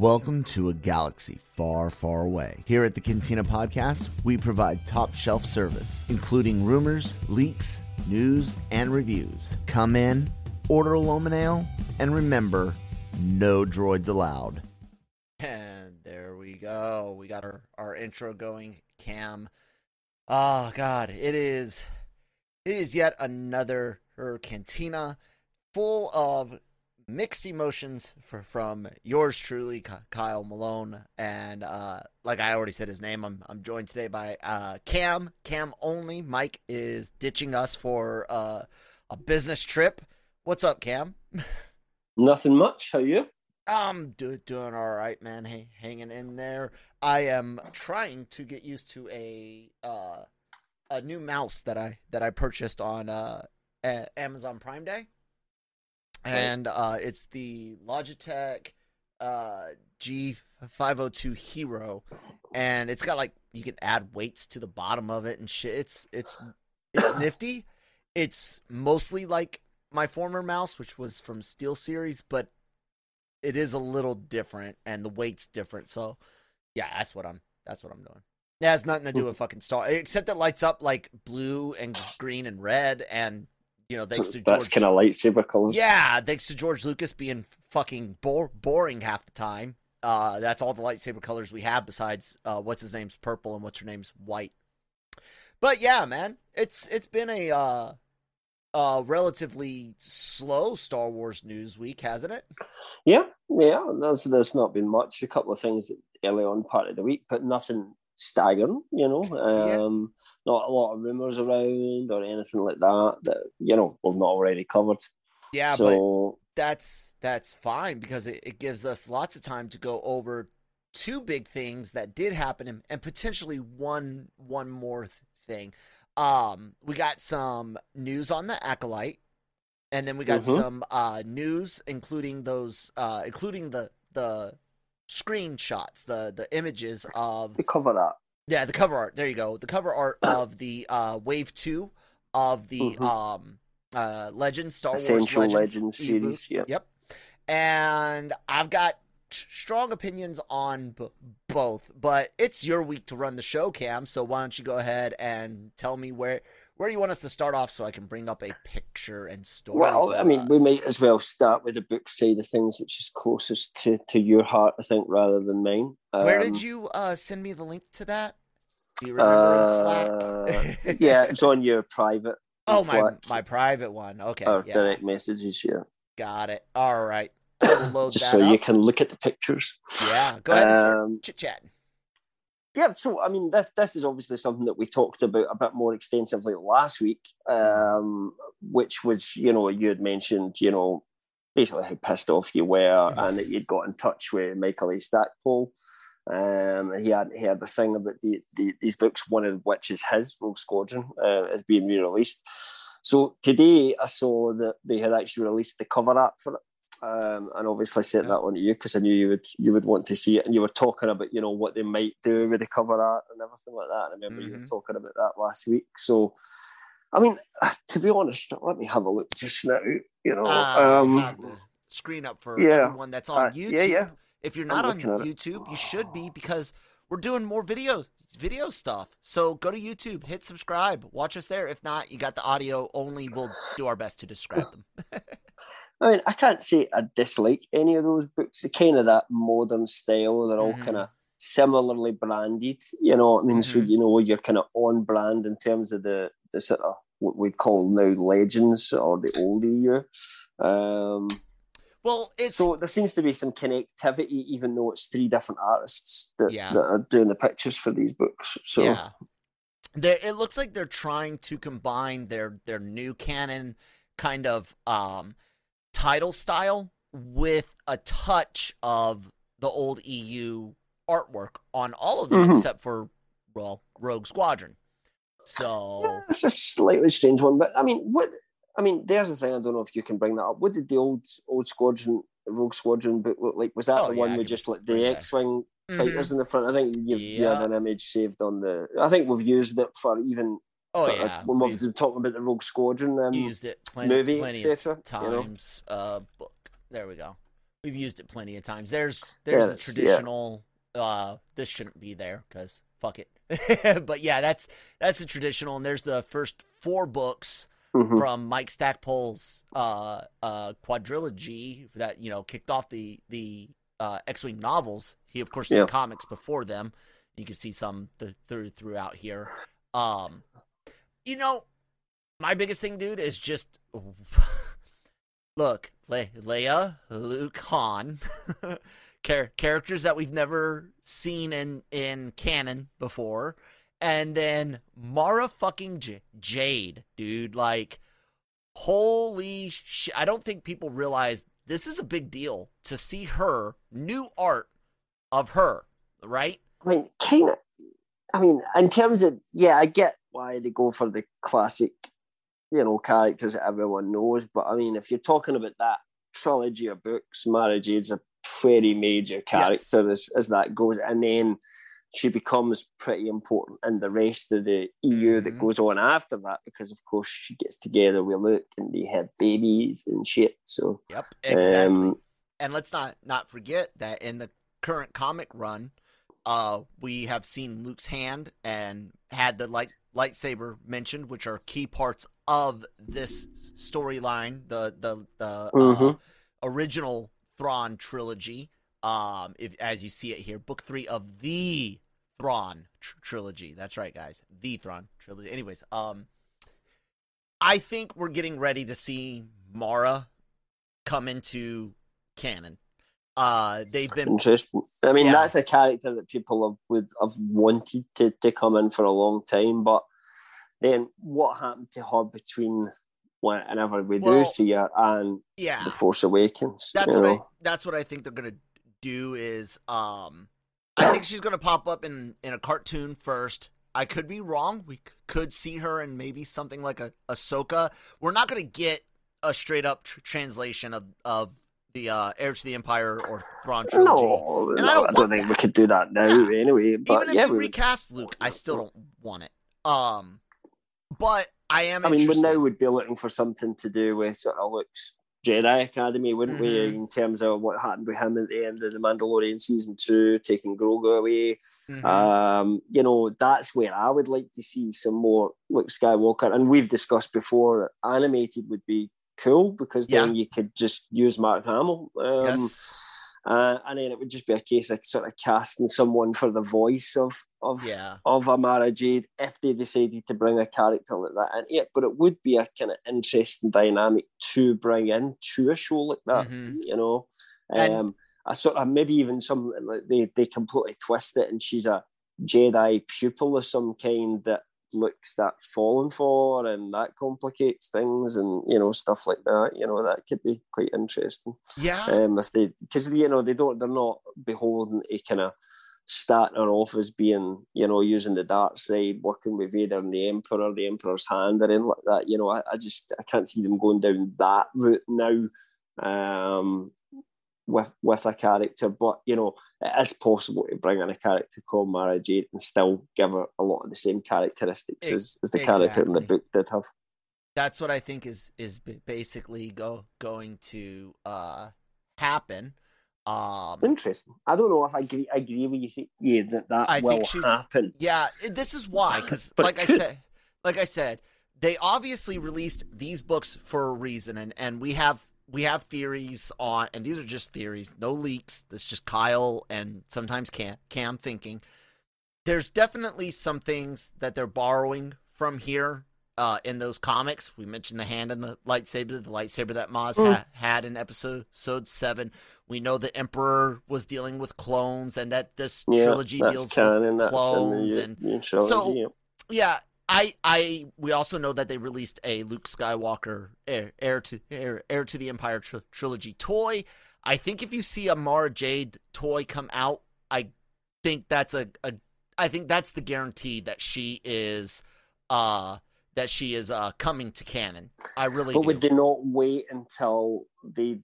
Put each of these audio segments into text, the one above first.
Welcome to a galaxy far, far away. Here at the Cantina Podcast, we provide top shelf service, including rumors, leaks, news, and reviews. Come in, order a Loman Ale, and remember, no droids allowed. And there we go. We got our, our intro going. Cam. Oh God, it is it is yet another her cantina full of mixed emotions for, from yours truly, Kyle Malone, and uh, like I already said his name, I'm I'm joined today by uh, Cam. Cam only. Mike is ditching us for uh, a business trip. What's up, Cam? Nothing much. How are you? I'm do, doing all right, man. Hey, hanging in there. I am trying to get used to a uh, a new mouse that I that I purchased on uh, Amazon Prime Day, and uh, it's the Logitech uh, G502 Hero, and it's got like you can add weights to the bottom of it and shit. It's it's it's nifty. It's mostly like my former mouse, which was from SteelSeries, but it is a little different and the weight's different. So yeah, that's what I'm that's what I'm doing. It has nothing to do with fucking Star except it lights up like blue and green and red and you know, thanks so to that's kind of lightsaber colors. Yeah, thanks to George Lucas being fucking bore, boring half the time. Uh, that's all the lightsaber colors we have besides uh, what's his name's purple and what's her name's white. But yeah, man, it's it's been a uh, uh, relatively slow Star Wars news week, hasn't it? Yeah, yeah. There's there's not been much. A couple of things early on part of the week, but nothing staggering. You know, um. Not a lot of rumors around or anything like that that you know we've not already covered. Yeah, so, but that's that's fine because it, it gives us lots of time to go over two big things that did happen and, and potentially one one more thing. Um, we got some news on the acolyte, and then we got mm-hmm. some uh, news, including those, uh, including the the screenshots, the the images of the cover art. Yeah, the cover art. There you go. The cover art of the uh, Wave Two of the mm-hmm. um, uh, Legends Star Essential Wars Legends, Legends series. Yep. Yep. And I've got strong opinions on b- both, but it's your week to run the show, Cam. So why don't you go ahead and tell me where where do you want us to start off so I can bring up a picture and story? Well, I mean, us? we might as well start with the book side of things, which is closest to, to your heart, I think, rather than mine. Um, where did um, you uh, send me the link to that? Do you remember uh, yeah, it's on your private. Oh, my my private one. Okay. Or yeah. direct messages, yeah. Got it. All right. Just so up. you can look at the pictures. Yeah, go ahead, um, chit chat. Yeah, so I mean, this this is obviously something that we talked about a bit more extensively last week, um, which was you know you had mentioned you know basically how pissed off you were mm-hmm. and that you'd got in touch with Michael A. Stackpole. Um, he had he had the thing about the, the, these books, one of which is his Rogue Squadron, uh, is being re-released. So today I saw that they had actually released the cover art for it um, and obviously sent that on to you because I knew you would you would want to see it, and you were talking about you know what they might do with the cover art and everything like that. I remember mm-hmm. you were mm-hmm. talking about that last week. So, I mean, to be honest, let me have a look just now. You know, uh, um, screen up for yeah, everyone that's on uh, YouTube. Yeah, yeah. If you're not on YouTube, you should be because we're doing more video video stuff. So go to YouTube, hit subscribe, watch us there. If not, you got the audio only. We'll do our best to describe them. I mean, I can't say I dislike any of those books. They're kind of that modern style. They're all mm-hmm. kind of similarly branded. You know what I mean? Mm-hmm. So you know you're kind of on brand in terms of the the sort of what we'd call now legends or the old year. Um, Well, it's So there seems to be some connectivity, even though it's three different artists that, Yeah. that are doing the pictures for these books. So yeah. They're, it looks like they're trying to combine their their new canon kind of um title style with a touch of the old EU artwork on all of them Mhm. except for well Rogue Squadron. So Yeah, it's a slightly strange one, but I mean, what? I mean, there's the thing. I don't know if you can bring that up. What did the old old squadron, Rogue Squadron book look like? Was that Oh, the yeah, one with just like the. X-wing Mhm. fighters in the front? I think you, you Yeah. had an image saved on the. I think we've used it for even. oh sort of yeah, when we've we've been talking about the Rogue Squadron um, used it plenty, movie, plenty etc. of you know? times. Uh, book. There we go. We've used it plenty of times. There's there's the it's- yeah. traditional. Uh, this shouldn't be there because fuck it. but yeah, that's that's the traditional, and there's the first four books Mhm. from Mike Stackpole's uh uh quadrilogy that you know kicked off the the uh, X-wing novels. He of course did Yeah. comics before them. You can see some th- through throughout here. Um, you know, my biggest thing, dude, is just look, Le- Leia, Luke, Han, char- characters that we've never seen in in canon before, and then Mara fucking J- Jade, dude. Like, holy shit! I don't think people realize this is a big deal to see her new art of her, right? I mean, kind of. I mean, in terms of yeah, I get why they go for the classic, you know, characters that everyone knows. But I mean, if you're talking about that trilogy of books, Mara Jade's a pretty major character as as that goes, and then she becomes pretty important in the rest of the EU that Mhm. goes on after that because, of course, she gets together with Luke and they have babies and shit. So, Yep, exactly. um, and let's not not forget that in the current comic run, uh, we have seen Luke's hand and had the light lightsaber mentioned, which are key parts of this storyline. The the the uh, Mhm. original Thrawn trilogy. Um, if as you see it here, book three of the Thrawn tr- trilogy. That's right, guys, the Thrawn trilogy. Anyways, um, I think we're getting ready to see Mara come into canon. Uh, they've been Interesting. I mean, Yeah. that's a character that people have would have wanted to, to come in for a long time, but then what happened to her between whenever we Well, do see her and yeah. the Force Awakens? That's what I that's what I think they're gonna do is um I think she's gonna pop up in in a cartoon first. I could be wrong. We c- could see her in maybe something like a Ahsoka. We're not gonna get a straight up tr- translation of of the uh, Heir to the Empire or Thrawn trilogy. No, And I don't I don't think that. we could do that now Yeah. anyway. But Even if yeah, you we would- recast Luke, I still don't want it. Um, but I am. I mean, we interested. now would be looking for something to do with sort of Luke's Jedi Academy, wouldn't we? Mhm. In terms of what happened with him at the end of the Mandalorian season two, taking Grogu away. Mhm. Um, you know, that's where I would like to see some more Luke Skywalker. And we've discussed before that animated would be cool because then you could just use Mark Hamill. Um, yes. uh, and then it would just be a case of sort of casting someone for the voice of of Yeah. of Amara Jade if they decided to bring a character like that into it. But it would be a kind of interesting dynamic to bring in to a show like that, Mhm. you know. And- Um, a sort of maybe even some like they they completely twist it and she's a Jedi pupil of some kind that looks that fallen for and that complicates things and you know stuff like that you know that could be quite interesting Yeah. um, if they because you know they don't they're not beholden to kind of starting her off as being you know using the dark side, working with Vader and the Emperor, the Emperor's hand, or anything like that. You know, I, I just I can't see them going down that route now. Um, with with a character, but you know it is possible to bring in a character called Mara Jade and still give her a lot of the same characteristics Ex- as, as the character in the book did have. that's what I think is is basically go going to uh happen. Um, Interesting. I don't know if I agree. I agree with you. Yeah, that that I will happen. yeah, this is why because like I said, like I said, they obviously released these books for a reason, and and we have we have theories on, and these are just theories, no leaks. This just Kyle and sometimes Cam Cam thinking. There's definitely some things that they're borrowing from here. Uh, in those comics. We mentioned the hand and the lightsaber, the lightsaber that Maz Mm. ha- had in episode seven. We know the Emperor was dealing with clones, and that this Yeah, trilogy deals canon. with clones. the, and the so- yeah. yeah, I, I, we also know that they released a Luke Skywalker heir, heir to heir, heir to the Empire tr- trilogy toy. I think if you see a Mara Jade toy come out, I think that's a, a I think that's the guarantee that she is, uh, that she is uh coming to canon. I really But do. would they not wait until they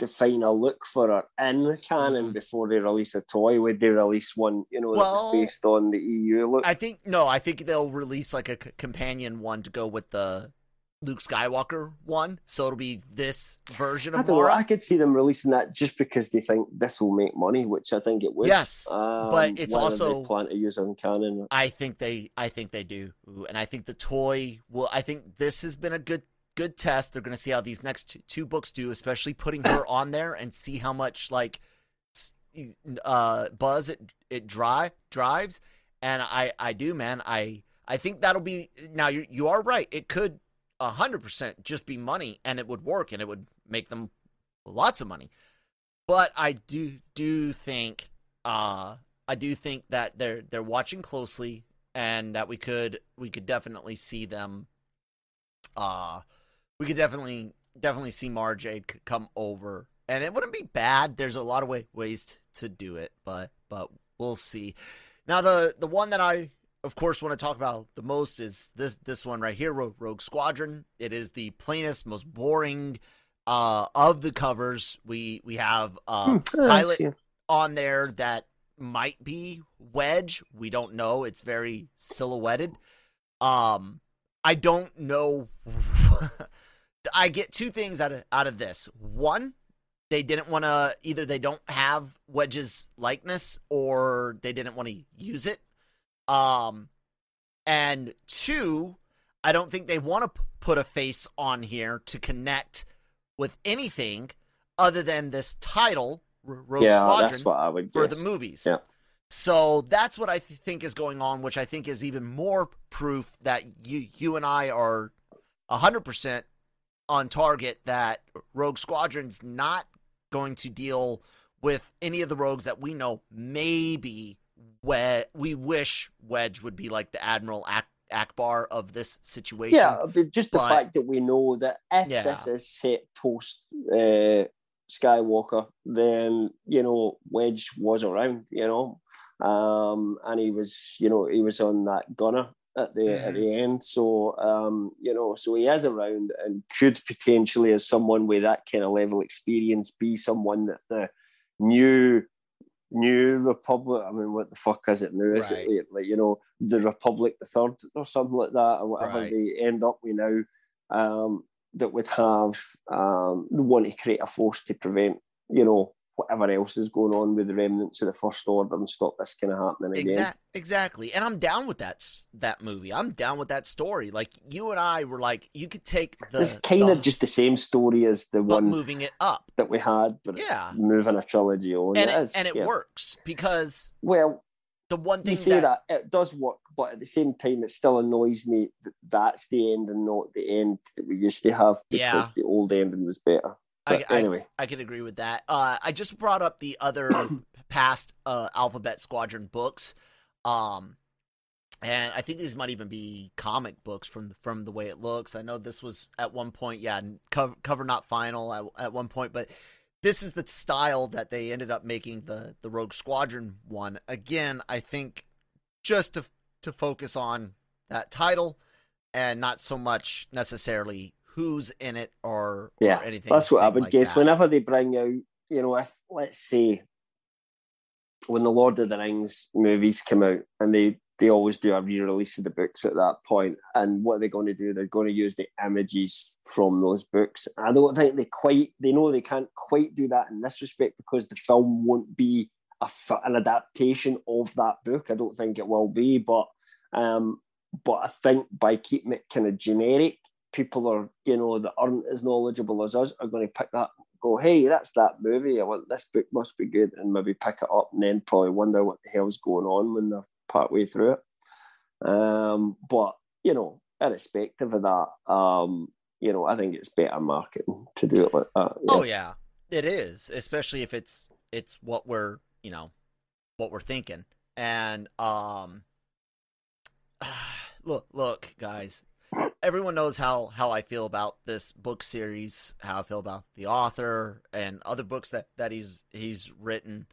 define a look for her in the canon Mhm. before they release a toy? Would they release one, you know, Well, based on the EU look? I think no. I think they'll release like a c- companion one to go with the Luke Skywalker one. So it'll be this version I of know. Mara. I could see them releasing that just because they think this will make money, which I think it would. Yes, Um, but it's also- plan to use in canon. I think they I think they do. And I think the toy will I think this has been a good good test. They're going to see how these next two, two books do, especially putting her on there and see how much like uh buzz it it dry drives and I I do man. I I think that'll be now you you are right. It could 100% just be money and it would work and it would make them lots of money. But I do do think uh I do think that they're they're watching closely and that we could we could definitely see them uh we could definitely definitely see c- come over. And it wouldn't be bad. There's a lot of way, ways to do it but but we'll see. Now the the one that I of course want to talk about the most is this this one right here Rogue, Rogue Squadron it is the plainest most boring uh of the covers we we have uh Hmm, pilot on there that might be Wedge. We don't know. It's very silhouetted. Um, I don't know. I get two things out of out of this. One, they didn't want to either they don't have Wedge's likeness or they didn't want to use it. Um, and two, I don't think they want to p- put a face on here to connect with anything other than this title, Rogue yeah, Squadron that's what I would for the movies. Yeah. So that's what I th- think is going on, which I think is even more proof that you you and I are hundred percent on target. That Rogue Squadron's not going to deal with any of the rogues that we know. Maybe we we wish Wedge would be like the Admiral Ak- Ackbar of this situation. Yeah, just the but- fact that we know that if Yeah. this is set post uh, Skywalker, then you know Wedge was around, you know, um, and he was, you know, he was on that gunner at the at the end. So um, you know, so he is around and could potentially, as someone with that kind of level experience, be someone that the new new republic i mean what the fuck is it now is Right. it like, you know the republic the third or something like that or whatever Right. they end up with now um that would have um want to create a force to prevent you know whatever else is going on with the remnants of the first order and stop this kind of happening again Exact, exactly. And I'm down with that that movie. I'm down with that story. Like you and I were like, you could take the it's kind the- of just the same story as the one moving it up, that we had but Yeah. it's moving a trilogy on and it it, is, and it yeah. works because well the one thing you say that, that, it does work, but at the same time, it still annoys me that that's the end and not the end that we used to have because Yeah. the old ending was better. I, But I, I can agree with that. Uh, I just brought up the other past uh, Alphabet Squadron books, um, and I think these might even be comic books from from the way it looks. I know this was at one point, yeah, cover, cover not final at, at one point, but this is the style that they ended up making the the Rogue Squadron one. Again, I think just to to focus on that title and not so much necessarily who's in it or, yeah, or anything. that's what I would like guess. that. Whenever they bring out, you know, if let's say when the Lord of the Rings movies come out, and they they always do a re-release of the books at that point, and what are they're going to do, they're going to use the images from those books. I don't think they quite, they know they can't quite do that in this respect because the film won't be a, an adaptation of that book. I don't think it will be, but um, but I think by keeping it kind of generic, people are, you know, that aren't as knowledgeable as us are going to pick that, go, hey, that's that movie. I want this book must be good, and maybe pick it up and then probably wonder what the hell's going on when they're part way through it. Um, but you know, irrespective of that, um, you know, I think it's better marketing to do it like that. Yeah. Oh yeah, it is, especially if it's it's what we're you know what we're thinking. And um, look, look, guys, everyone knows how how I feel about this book series, how I feel about the author and other books that that he's he's written.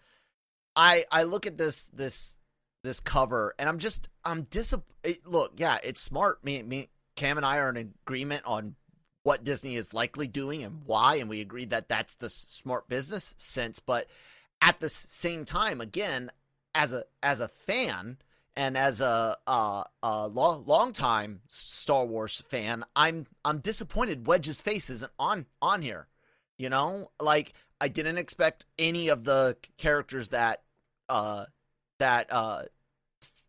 I I look at this this this cover and I'm just I'm disappointed. Look, yeah, it's smart. Me me Cam and I are in agreement on what Disney is likely doing and why, and we agreed that that's the smart business sense. But at the same time, again, as a as a fan and as a, a, a long long time Star Wars fan, I'm I'm disappointed Wedge's face isn't on on here. You know, like I didn't expect any of the characters that uh that uh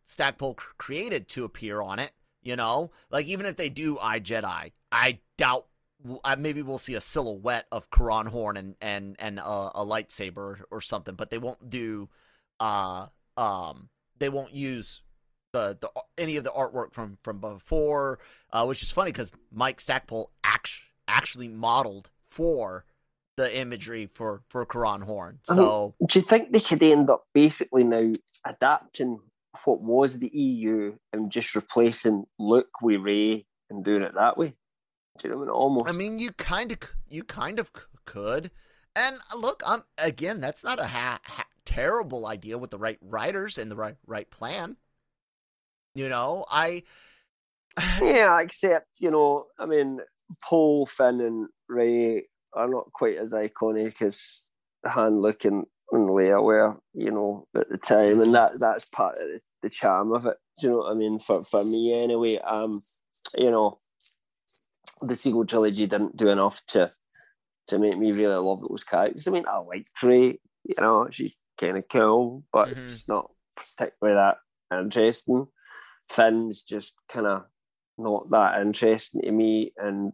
Stackpole created to appear on it. You know, like even if they do I Jedi, I doubt maybe we'll see a silhouette of Corran Horn and and and a, a lightsaber or something, but they won't do uh um they won't use the, the any of the artwork from from before, uh, which is funny because Mike Stackpole act, actually modeled for the imagery for for Corran Horn. So, I mean, do you think they could end up basically now adapting what was the EU and just replacing Luke with Rey and doing it that way? Do you know what I mean? Almost. I mean, you kind of you kind of could. And look, I'm again, that's not a ha- ha- terrible idea with the right writers and the right right plan. You know, I yeah, except you know, I mean, Poe Finn, and Rey are not quite as iconic as Han, Luke, and, and Leia were, you know, at the time, and that that's part of the, the charm of it. Do you know what I mean? For for me, anyway. Um, you know, the sequel trilogy didn't do enough to to make me really love those characters. I mean, I like Rey, you know, she's kind of cool, but mm-hmm. it's not particularly that interesting. Finn's just kind of not that interesting to me, and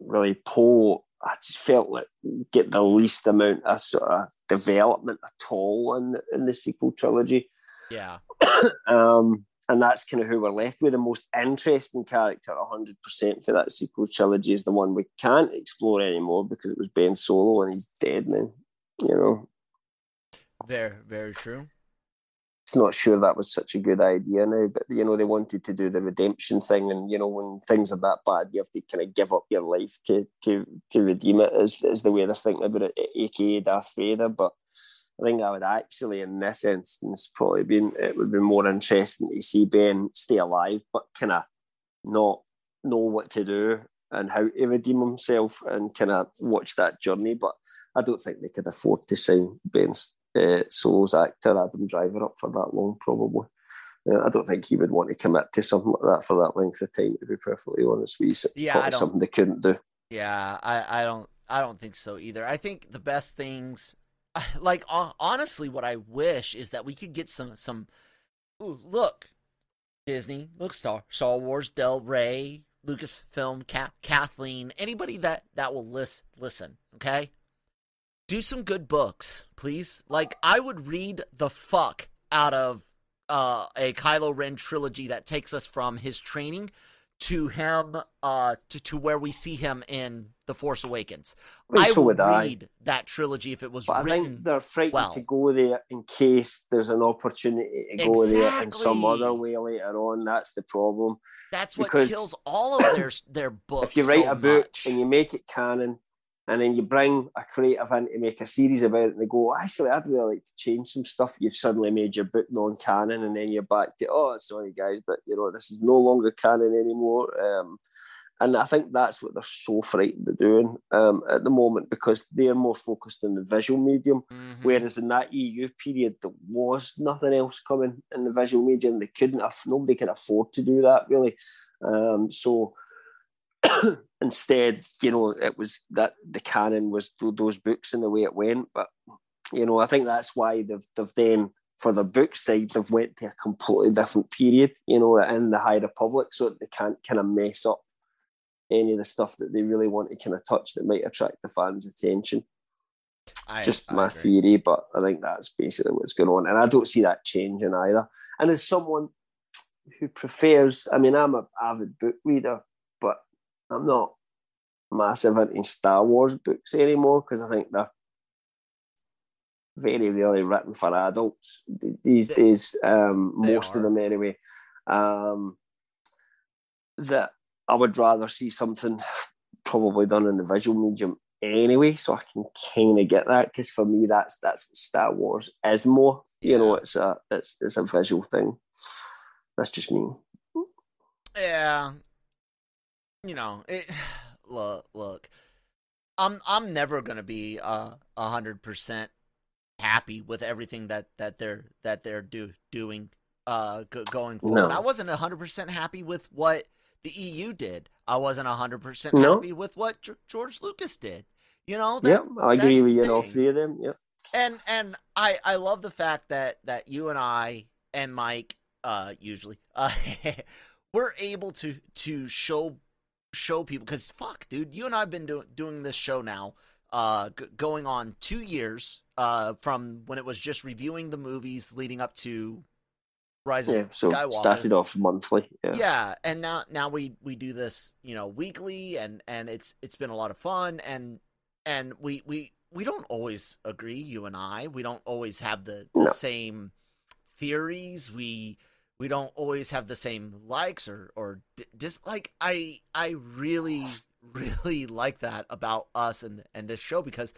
really Poe, I just felt like get the least amount of sort of development at all in the, in the sequel trilogy. Yeah. um, and that's kind of who we're left with. The most interesting character, 100% for that sequel trilogy, is the one we can't explore anymore because it was Ben Solo and he's dead now. You know, very, very true. It's not sure that was such a good idea now, but you know they wanted to do the redemption thing, and you know when things are that bad, you have to kind of give up your life to to to redeem it. Is is the way they're thinking about it, aka Darth Vader. But I think I would actually, in this instance, probably been it would be more interesting to see Ben stay alive, but kind of not know what to do and how to redeem himself and kind of watch that journey. But I don't think they could afford to sign Ben uh, Solo's actor Adam Driver up for that long, probably. Uh, I don't think he would want to commit to something like that for that length of time. To be perfectly honest with you, it's yeah, probably something they couldn't do. Yeah, I, I don't, I don't think so either. I think the best things like honestly, what I wish is that we could get some some. Ooh, look, Disney, look, Star Star Wars, Del Rey, Lucasfilm, Ka- Kathleen, anybody that that will list listen. Okay, do some good books, please. Like I would read the fuck out of uh, a Kylo Ren trilogy that takes us from his training to him uh to, to where we see him in The Force Awakens. I, mean, I so would read I. that trilogy if it was but written. I think they're frightened well. to go there in case there's an opportunity to go exactly. there in some other way later on. That's the problem. That's what because kills all of their their books. If you write so a book much. and you make it canon, and then you bring a creative in to make a series about it, and they go, actually, I'd really like to change some stuff. You've suddenly made your book non-canon, and then you're back to, oh, sorry guys, but you know, this is no longer canon anymore. Um, and I think that's what they're so frightened of doing um, at the moment because they're more focused on the visual medium. Mm-hmm. Whereas in that EU period, there was nothing else coming in the visual medium. They couldn't have, nobody could afford to do that really. Um, so instead, you know, it was that the canon was those books and the way it went. But you know, I think that's why they've they've then for the book side they've went to a completely different period. You know, in the High Republic, so they can't kind of mess up any of the stuff that they really want to kind of touch that might attract the fans' attention. I, Just my theory, but I think that's basically what's going on, and I don't see that changing either. And as someone who prefers. I mean, I'm a avid book reader, but I'm not massive into Star Wars books anymore because I think they're very really written for adults these days. Um, most are. of them, anyway. Um, that I would rather see something probably done in the visual medium anyway, so I can kind of get that because for me that's that's what Star Wars is more. You know, it's a it's it's a visual thing. That's just me. Yeah, you know it. Look, look. I'm I'm never gonna be uh, a hundred percent happy with everything that that they're that they're do doing uh go, going forward. No. I wasn't hundred percent happy with what the EU did. I wasn't hundred percent no. happy with what George Lucas did. You know, that, yeah, I agree with you All three of them. Yeah, and and I I love the fact that that you and I and Mike uh usually uh we're able to to show show people because fuck, dude, you and I've been doing doing this show now, uh, g- going on two years uh, from when it was just reviewing the movies leading up to Rise yeah, of so Skywalker. Started off monthly. Yeah. yeah, and now now we we do this, you know, weekly, and and it's it's been a lot of fun, and and we we we don't always agree, you and I. We don't always have the, the no. same theories. We we don't always have the same likes or or dislike. I I really really like that about us and and this show because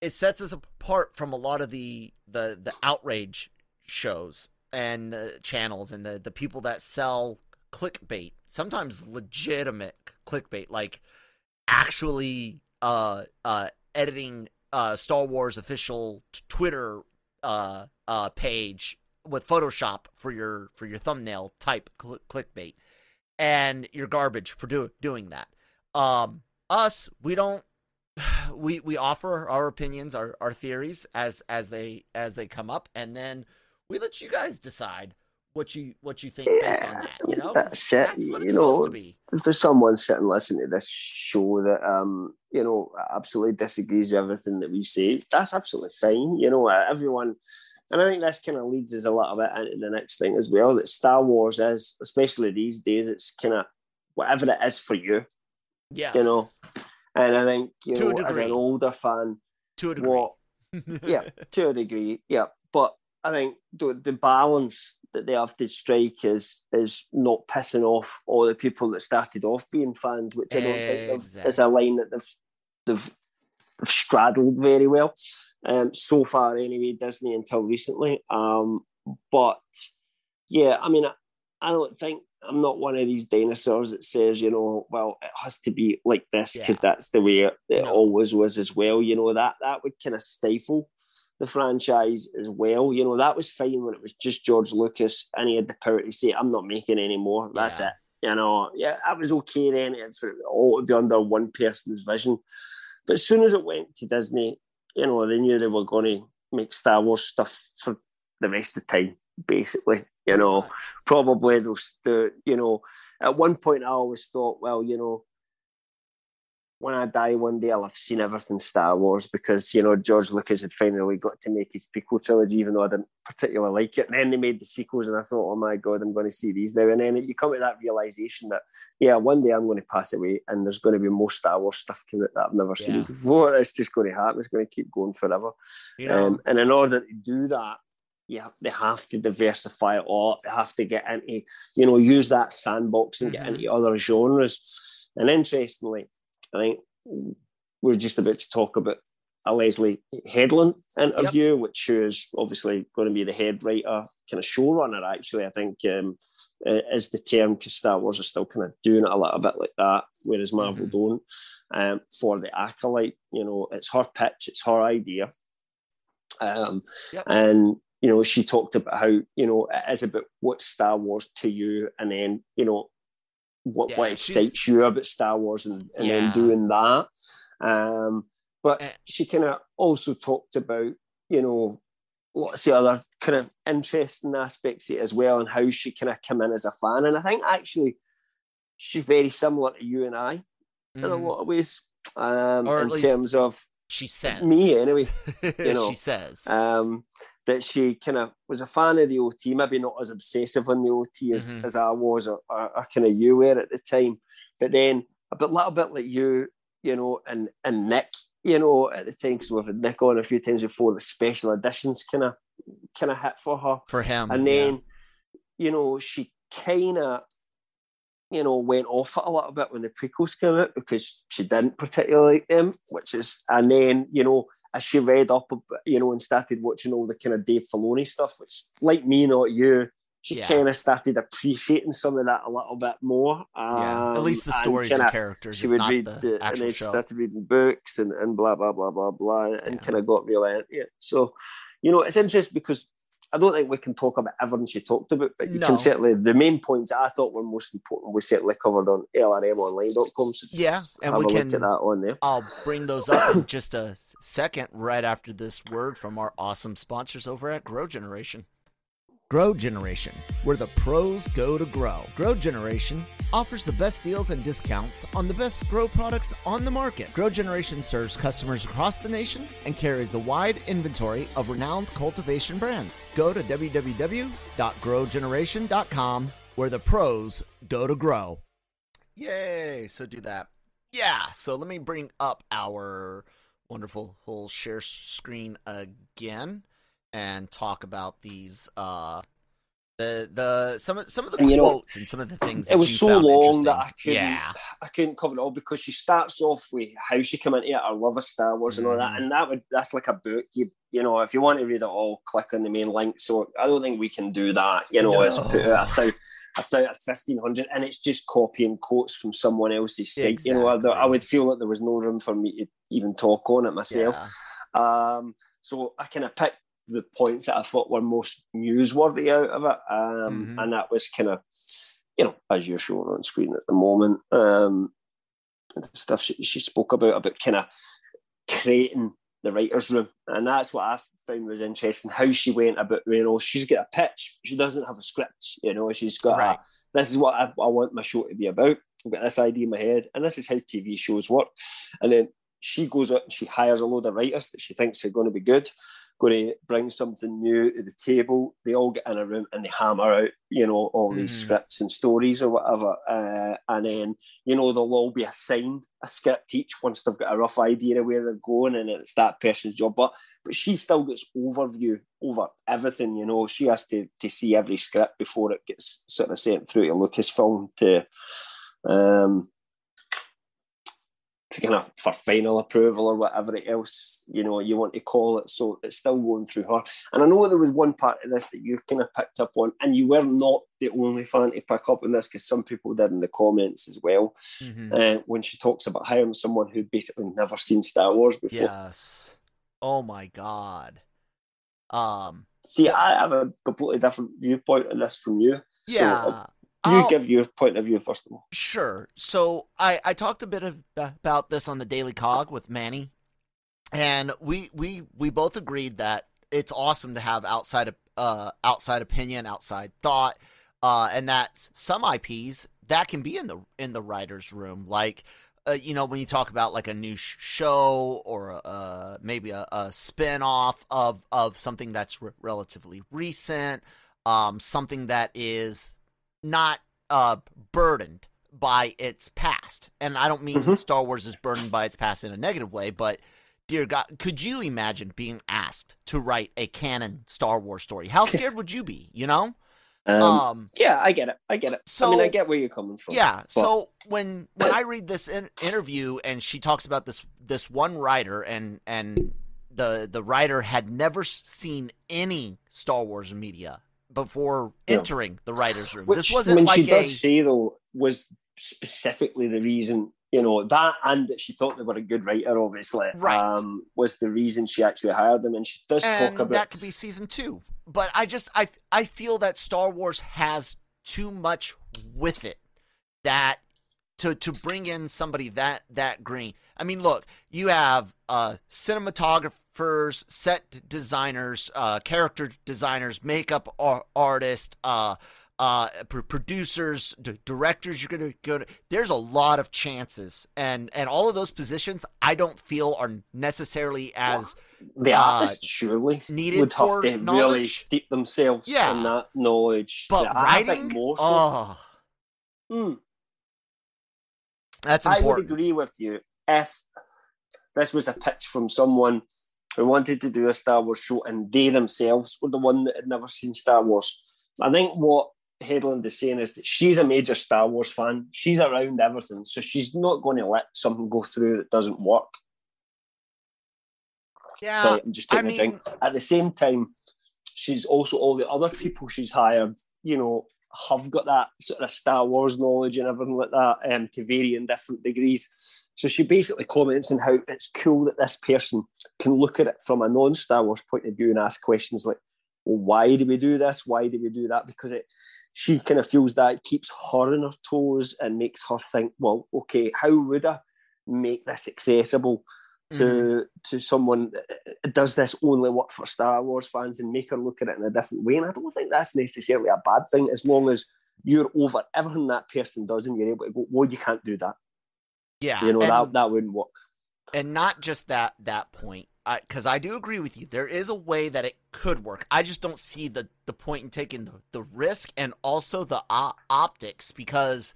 it sets us apart from a lot of the the the outrage shows and uh, channels and the the people that sell clickbait sometimes legitimate clickbait like actually uh uh editing uh Star Wars official t- Twitter uh uh page with Photoshop for your for your thumbnail type cl- clickbait. And you're garbage for do- doing that. Um us we don't we we offer our opinions, our, our theories as as they as they come up, and then we let you guys decide what you what you think yeah, based on that. You know, that's it. That's you know, if there's someone sitting listening to this show that um you know absolutely disagrees with everything that we say, that's absolutely fine. You know, everyone. And I think this kind of leads us a little bit into the next thing as well. That Star Wars is, especially these days, it's kind of whatever it is for you. Yeah. You know, and I think you to know, as an older fan, to a degree, what, yeah, to a degree, yeah. But I think the, the balance that they have to strike is is not pissing off all the people that started off being fans, which I don't exactly. think is a line that they've they've, they've straddled very well. Um, so far, anyway, Disney until recently. Um, but yeah, I mean, I, I don't think I'm not one of these dinosaurs that says, you know, well, it has to be like this because yeah. that's the way it, it no. always was as well. You know, that that would kind of stifle the franchise as well. You know, that was fine when it was just George Lucas and he had the power to say, I'm not making any more. That's yeah. it. You know, yeah, that was okay then for it all to be under one person's vision. But as soon as it went to Disney, you know, they knew they were going to make Star Wars stuff for the rest of the time, basically. You know, probably those, the, you know, at one point I always thought, well, you know, when I die one day, I'll have seen everything Star Wars because, you know, George Lucas had finally got to make his prequel trilogy, even though I didn't particularly like it. And then they made the sequels, and I thought, oh my God, I'm going to see these now. And then you come to that realization that, yeah, one day I'm going to pass away and there's going to be more Star Wars stuff coming out that I've never yeah. seen before. It's just going to happen. It's going to keep going forever. You know, um, and in order to do that, yeah, they have to diversify it all. They have to get into, you know, use that sandbox and mm-hmm. get into other genres. And interestingly, I think we're just about to talk about a Leslie Headland interview, yep. which is obviously going to be the head writer, kind of showrunner. Actually, I think um, is the term because Star Wars are still kind of doing it a little bit like that, whereas Marvel mm-hmm. don't. Um, for the acolyte, you know, it's her pitch, it's her idea. Um, yep. And you know, she talked about how, you know, it is about what Star Wars to you, and then, you know, what, yeah, what excites you about Star Wars and, and yeah. then doing that. Um, but uh, she kind of also talked about, you know, lots of other kind of interesting aspects as well and how she kind of come in as a fan. And I think actually she's very similar to you and I mm-hmm. in a mm-hmm. lot of ways. Um, in terms of she says me anyway. You know, she says. Um, that she kind of was a fan of the OT, maybe not as obsessive on the OT as, Mhm. as I was or, or, or kind of you were at the time. But then a bit, little bit like you, you know, and and Nick, you know, at the time because we've had Nick on a few times before. The special editions kind of kind of hit for her, For him. and yeah. then you know she kind of you know went off it a little bit when the prequels came out because she didn't particularly like them, which is and then you know as she read up, you know, and started watching all the kind of Dave Filoni stuff, which like me, not you. She Yeah. kind of started appreciating some of that a little bit more. yeah. At Um, least the and stories kinda- and characters. she would read the, and then she started reading books and, and blah blah blah blah blah and Yeah. kind of got real into it. So, you know, it's interesting because I don't think we can talk about everything she talked about, but you No. can certainly the main points I thought were most important we certainly covered on lrmonline.com. So Yeah, and we can. look at that on there. I'll bring those up in just a second, right after this word from our awesome sponsors over at Grow Generation. Grow Generation, where the pros go to grow. Grow Generation offers the best deals and discounts on the best grow products on the market. Grow Generation serves customers across the nation and carries a wide inventory of renowned cultivation brands. Go to www.growgeneration.com, where the pros go to grow. Yay! So do that. Yeah. So let me bring up our wonderful whole share screen again and talk about these. uh the the some of some of the And, you know, quotes and some of the things. It was so long that I couldn't, Yeah. I couldn't cover it all because she starts off with how she came into it, her love of Star Wars and all that, Mhm. and that would that's like a book. You you know, if you want to read it all, click on the main link. So I don't think we can do that. You know, it's put out a thousand, a thousand, fifteen hundred, and it's just copying quotes from someone else's site. You know, I, I would feel that there was no room for me to even talk on it myself. Yeah. Um, so I kind of picked the points that I thought were most newsworthy out of it, um, Mhm. and that was kind of, you know, as you're showing on screen at the moment, um, the stuff she, she spoke about about kind of creating the writers' room, and that's what I found was interesting. How she went about, you know, she's got a pitch, she doesn't have a script, you know, she's got Right. a, this is what I, I want my show to be about. I've got this idea in my head, and this is how TV shows work. And then she goes out and she hires a load of writers that she thinks are going to be good, going to bring something new to the table. They all get in a room and they hammer out, you know, all these Mhm. scripts and stories or whatever. Uh, and then, you know, they'll all be assigned a script each once they've got a rough idea of where they're going, and it's that person's job. But but she still gets overview over everything, you know. She has to to see every script before it gets sort of sent through to Lucasfilm to um to kind of for final approval or whatever else you know you want to call it. So it's still going through her. And I know there was one part of this that you kind of picked up on, and you were not the only fan to pick up on this because some people did in the comments as well. Mhm. Uh, when she talks about hiring someone who'd basically never seen Star Wars before. Yes. Oh my god. Um. See, I have a completely different viewpoint on this from you. So, Uh, you I'll- give your point of view first of all. Sure. So I I talked a bit of, about this on the Daily Cog with Manny, and we we we both agreed that it's awesome to have outside uh outside opinion, outside thought, uh, and that some IPs that can be in the in the writers' room, like. Uh, you know when you talk about like a new sh- show or uh, maybe a, a spin-off of of something that's re- relatively recent um, something that is not uh, burdened by its past. And I don't mean Mhm. Star Wars is burdened by its past in a negative way, but dear God, could you imagine being asked to write a canon Star Wars story? How scared would you be? You know? Um, Um, yeah, I get it. I get it. So, I mean, I get where you're coming from. yeah. but- So when when I read this in, interview and she talks about this this one writer and and the the writer had never seen any Star Wars media before entering the writers' room. Which, this wasn't when like she a, does say though was specifically the reason you know that and that she thought they were a good writer obviously Right. um, was the reason she actually hired them and she does and talk about that could be season two. But I just I I feel that Star Wars has too much with it that to to bring in somebody that that green. I mean, look, you have uh cinematographers, set designers, uh character designers, makeup ar- artists, uh uh pr- producers d- directors you're gonna go to there's a lot of chances and and all of those positions i don't feel are necessarily as the uh, artist surely needed would have for to really steep themselves Yeah. in that knowledge. But think writing, more so. oh, Hmm. that's I would agree with you if this was a pitch from someone who wanted to do a Star Wars show and they themselves were the one that had never seen Star Wars. I think what Headland is saying is that she's a major Star Wars fan. She's around everything, so she's not going to let something go through that doesn't work. Yeah, Sorry, I'm just I taking a drink. mean- At the same time, she's also all the other people she's hired, you know, have got that sort of Star Wars knowledge and everything like that um, to varying different degrees. So she basically comments on how it's cool that this person can look at it from a non-Star Wars point of view and ask questions like, well, why do we do this? Why do we do that? Because it she kind of feels that it keeps her on her toes and makes her think, well, okay, how would I make this accessible to mm-hmm. to someone? Does this only work for Star Wars fans and make her look at it in a different way? And I don't think that's necessarily a bad thing as long as you're over everything that person does and you're able to go, well, you can't do that. Yeah, You know, and- that that wouldn't work. and not just that that point because I, do agree with you there is a way that it could work i just don't see the the point in taking the, the risk and also the optics because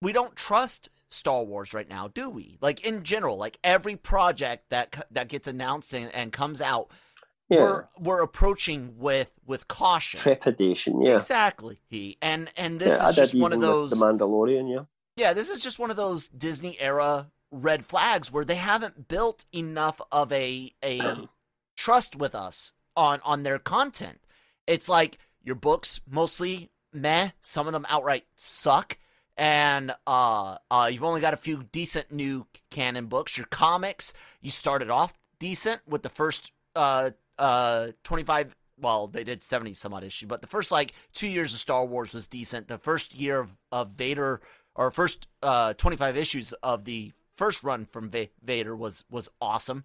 we don't trust star wars right now do we like in general like every project that that gets announced and, and comes out Yeah. we're we're approaching with with caution Trepidation, yeah. exactly he and and this yeah, is just one of those The Mandalorian, yeah. Yeah, this is just one of those Disney era red flags where they haven't built enough of a a trust with us on on their content. It's like your books mostly meh, some of them outright suck, and uh, uh, you've only got a few decent new canon books. Your comics, you started off decent with the first uh uh twenty five. Well, they did seventy some odd issue, but the first like two years of Star Wars was decent. The first year of, of Vader or first uh, 25 issues of the first run from Va- Vader was was awesome.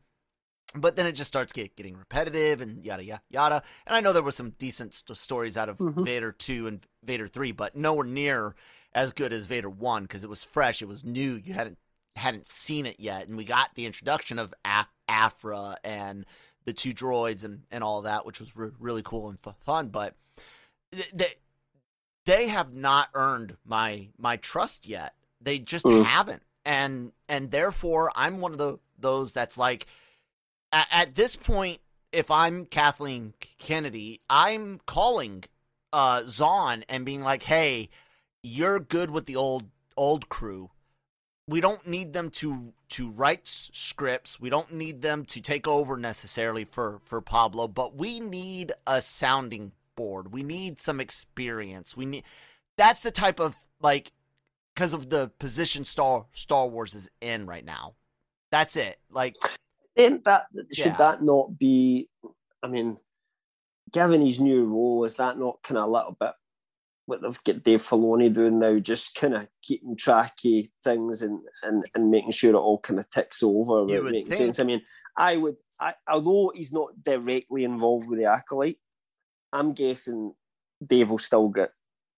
But then it just starts get, getting repetitive and yada yada yada. And I know there were some decent st- stories out of Mhm. Vader 2 and Vader 3, but nowhere near as good as Vader 1 because it was fresh, it was new. You hadn't hadn't seen it yet and we got the introduction of A- Aphra and the two droids and and all that, which was re- really cool and f- fun, but th- th- they have not earned my my trust yet. They just Mm. haven't, and and therefore I'm one of the those that's like, at, at this point, if I'm Kathleen Kennedy, I'm calling uh Zahn and being like, hey, you're good with the old old crew. We don't need them to to write scripts. We don't need them to take over necessarily for for Pablo, but we need a sounding board. We need some experience. We need that's the type of like because of the position Star Star Wars is in right now. That's it. Like Then that should Yeah. that not be? I mean, given his new role, is that not kind of a little bit what they've got Dave Filoni doing now? Just kind of keeping track of things and, and and making sure it all kind of ticks over. You without would think. sense. I mean, I would. I although he's not directly involved with the acolyte, I'm guessing Dave will still get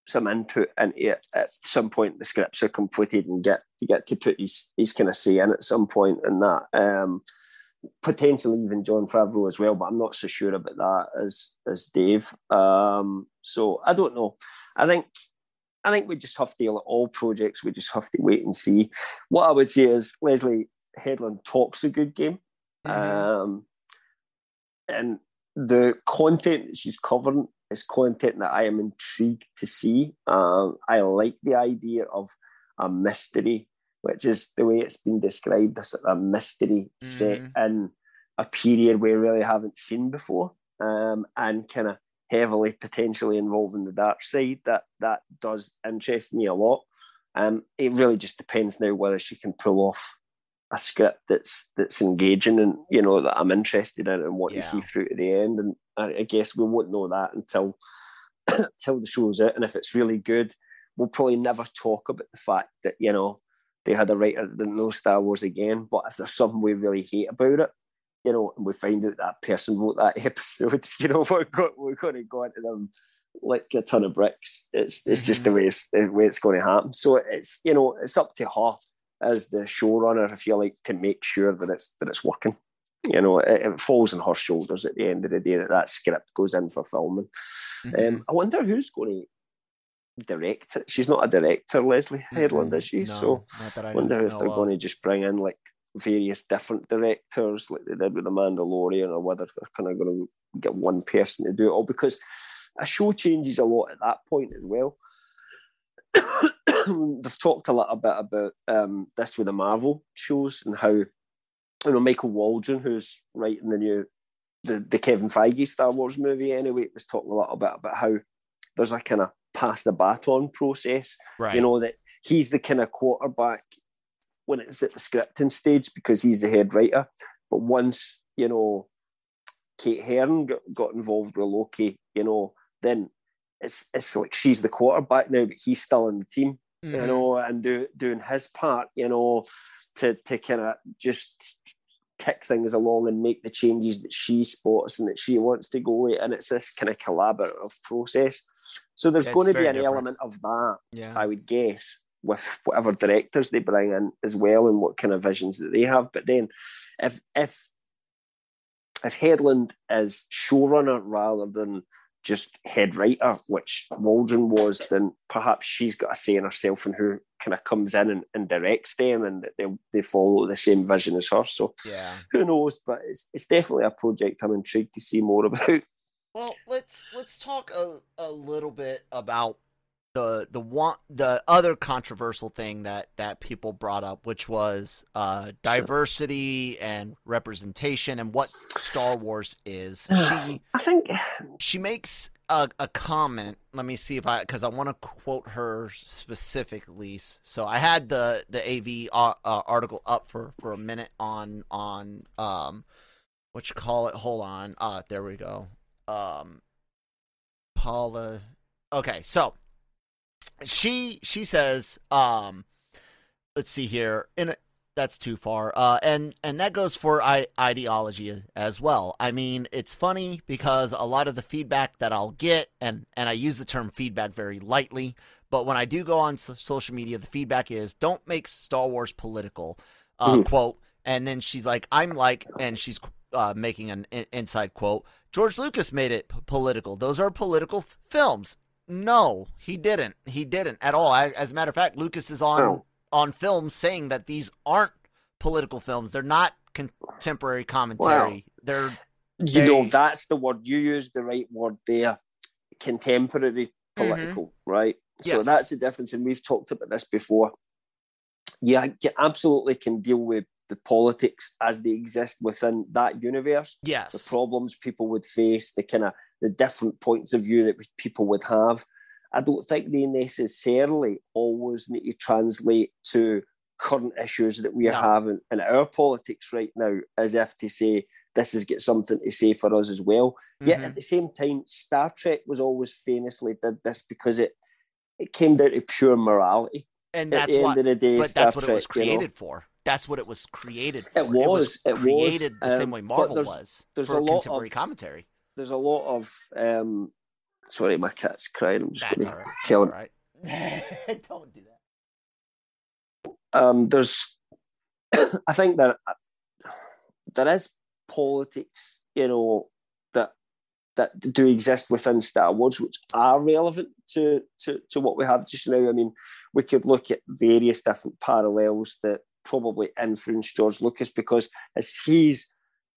some input into it at some point. The scripts are completed and get you get to put his his kind of say in at some point in that. Um, potentially even Jon Favreau as well, but I'm not so sure about that as as Dave. Um, so I don't know. I think I think we just have to all projects. We just have to wait and see. What I would say is Leslie Headland talks a good game, um, and the content that she's covering is content that I am intrigued to see. Um, I like the idea of a mystery, which is the way it's been described as a mystery set in a period we really haven't seen before, um, and kind of heavily potentially involving the dark side. That that does interest me a lot. Um, it really just depends now whether she can pull off a script that's that's engaging and you know that I'm interested in and want Yeah. to see through to the end. And I, I guess we won't know that until until the show's out. And if it's really good, we'll probably never talk about the fact that you know they had a writer that didn't know Star Wars again. But if there's something we really hate about it, you know, and we find out that person wrote that episode, you know, we're go, we're going to go into them like a ton of bricks. It's it's just mm-hmm. the way it's the way it's going to happen. So it's you know it's up to her as the showrunner, if you like, to make sure that it's that it's working. you know, it, it, falls on her shoulders at the end of the day that that script goes in for filming. Mm-hmm. Um, I wonder who's going to direct it. She's not a director, Leslie Headland, mm-hmm. is she? No, so I wonder if they're going to just bring in like various different directors like they did with The Mandalorian or whether they're kind of going to get one person to do it all because a show changes a lot at that point as well. They've talked a little bit about um, this with the Marvel shows and how you know Michael Waldron, who's writing the new the, the Kevin Feige Star Wars movie anyway, was talking a little bit about how there's a kind of pass the baton process. Right. You know that he's the kind of quarterback when it's at the scripting stage because he's the head writer. But once you know Kate Herron got, got involved with Loki, you know, then it's it's like she's the quarterback now, but he's still in the team, mm-hmm. you know, and do, doing his part, you know, to to kind of just tick things along and make the changes that she spots and that she wants to go with, and it's this kind of collaborative process. So there's going to be an different. element of that, yeah. I would guess, with whatever directors they bring in as well, and what kind of visions that they have. But then, if if if Headland is showrunner rather than just head writer, which Waldron was, then perhaps she's got a say in herself and who kind of comes in and, and directs them and they, they follow the same vision as her. So yeah, who knows? But it's, it's definitely a project I'm intrigued to see more about. Well, let's let's talk a, a little bit about the the one the other controversial thing that that people brought up, which was uh, diversity and representation and what Star Wars is. She, I think she makes a, a comment. Let me see if I because I want to quote her specifically. So I had the the AV uh, uh, article up for for a minute on on um what you call it. Hold on. Uh, there we go. Um, Paula. Okay, so she she says um let's see here in a, that's too far. Uh and and that goes for I- ideology as well. I mean it's funny because a lot of the feedback that i'll get and and i use the term feedback very lightly but when i do go on so- social media the feedback is don't make star wars political uh mm. quote. And then she's like i'm like and she's uh, making an inside quote george lucas made it p- political. Those are political f- films no, he didn't. He didn't at all. As a matter of fact, Lucas is on oh. on film saying that these aren't political films. They're not contemporary commentary. Wow. They're you they... know that's the word you used the right word there. Contemporary political, mm-hmm. right? Yes. So that's the difference, and we've talked about this before. Yeah, you absolutely can deal with the politics as they exist within that universe. Yes. The problems people would face, the kind of the different points of view that people would have. I don't think they necessarily always need to translate to current issues that we are no. having in our politics right now, as if to say this has got something to say for us as well. Mm-hmm. Yet at the same time, Star Trek was always famously did this because it it came down to pure morality. And that's what, day, but Star that's what Trek, it was created you know? for. That's what it was created for. It was. It was it created was, the um, same way Marvel there's, was there's for a lot contemporary of, commentary. There's a lot of. Um, sorry, my cat's crying. I'm just That's going to kill him. Right. Don't do that. Um, there's. I think that there is politics, you know, that that do exist within Star Wars, which are relevant to, to, to what we have just now. I mean, we could look at various different parallels that probably influenced George Lucas because as he's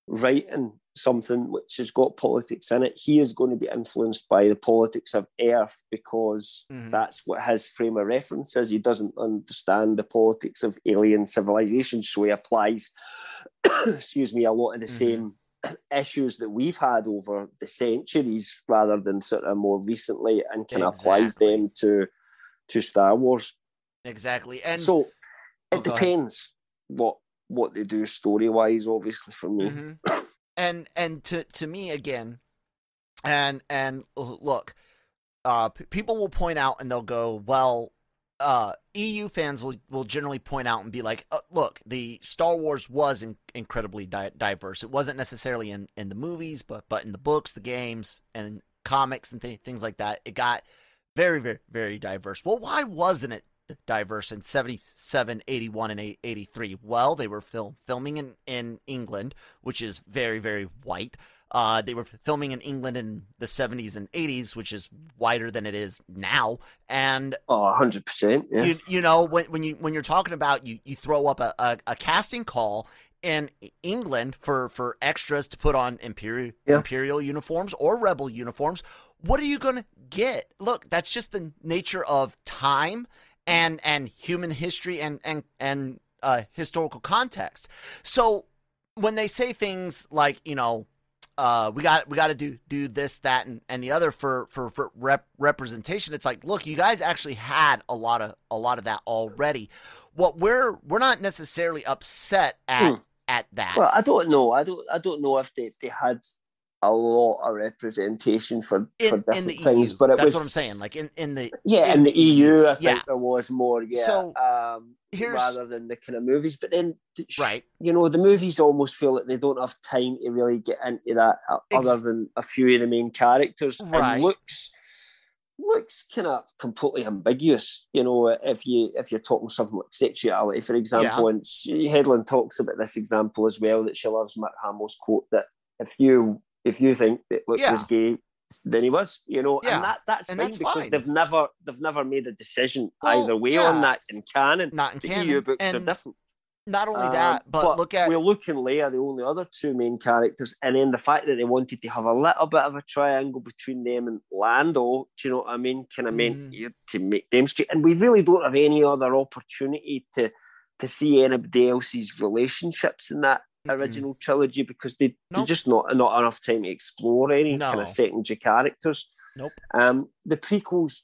writing something which has got politics in it, he is going to be influenced by the politics of Earth because mm-hmm. that's what his frame of reference is. He doesn't understand the politics of alien civilization, so he applies, excuse me, a lot of the mm-hmm. same issues that we've had over the centuries rather than sort of more recently and kind of applies them to to Star Wars. Exactly. And so it oh, depends what what they do story wise, obviously for me. Mm-hmm. And and to to me again, and and look, uh, p- people will point out and they'll go, well, uh, EU fans will will generally point out and be like, uh, look, the Star Wars was in- incredibly di- diverse. It wasn't necessarily in in the movies, but but in the books, the games, and comics and th- things like that. It got very very very diverse. Well, why wasn't it diverse in 77, 81, and 83? Well, they were film, filming in, in England, which is very, very white. Uh, they were filming in England in the 70s and 80s, which is whiter than it is now. And oh, 100%. Yeah. You, you know, when, when you when you're talking about you, you throw up a, a, a casting call in England for, for extras to put on imperial yeah. imperial uniforms or rebel uniforms, what are you going to get? Look, that's just the nature of time and and human history and and and uh, historical context. So when they say things like, you know, uh, we got we got to do do this, that, and, and the other for for, for rep, representation. It's like, look, you guys actually had a lot of a lot of that already. What we're we're not necessarily upset at hmm. at that. Well, I don't know. I don't I don't know if they, they had a lot of representation for, in, for different in things. EU. But it that's was, what I'm saying. Like in, in the yeah, in, in the EU, I think yeah. there was more. Yeah, so, um, rather than the kind of movies. But then, right, you know, the movies almost feel like they don't have time to really get into that, uh, Ex- other than a few of the main characters. Right. And looks looks kind of completely ambiguous. You know, if you if you're talking something like sexuality, for example, and she, Headland talks about this example as well that she loves Mark Hamill's quote that if you if you think that Luke Yeah. was gay, then he was, you know, Yeah, and that that's and fine that's because fine. they've never they've never made a decision Well, either way yeah. on that in canon. not in The canon. EU books and are different. not only Um, that, but, look at we're looking Leia, the only other two main characters, and then the fact that they wanted to have a little bit of a triangle between them and Lando. Do you know what I mean? Kind of meant Mhm. to make them straight, and we really don't have any other opportunity to to see anybody else's relationships in that Original trilogy because they Nope. just not not enough time to explore any kind of secondary characters. Nope. Um, the prequels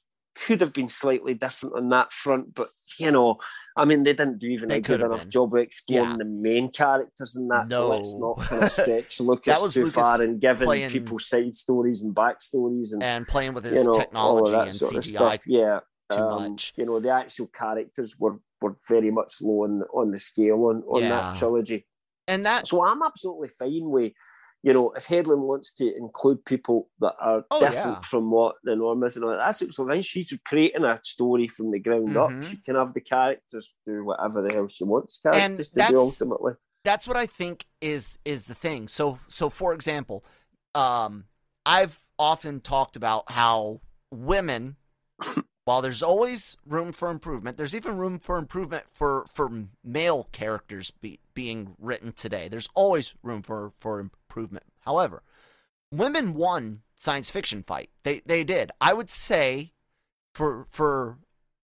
could have been slightly different on that front, but you know, I mean, they didn't do even They a good enough been. job of exploring Yeah. the main characters in that. So let's not kind of stretch Lucas too Lucas far and giving playing- people side stories and backstories and, and playing with his you know all of technology that and sort of CGI stuff. Yeah. too Um, much. You know, the actual characters were were very much low on on the scale on, on Yeah. that trilogy. And that So I'm absolutely fine with, you know, if Headland wants to include people that are Oh, different yeah. from what the norm is and all that, that's absolutely fine. She's creating a story from the ground up. Mhm. She can have the characters do whatever the hell she wants And characters to do ultimately. that's what I think is is the thing. So so for example, um, I've often talked about how women, while there's always room for improvement, there's even room for improvement for for male characters be, being written today. There's always room for for improvement. However, women won science fiction fight. They they did. I would say, for for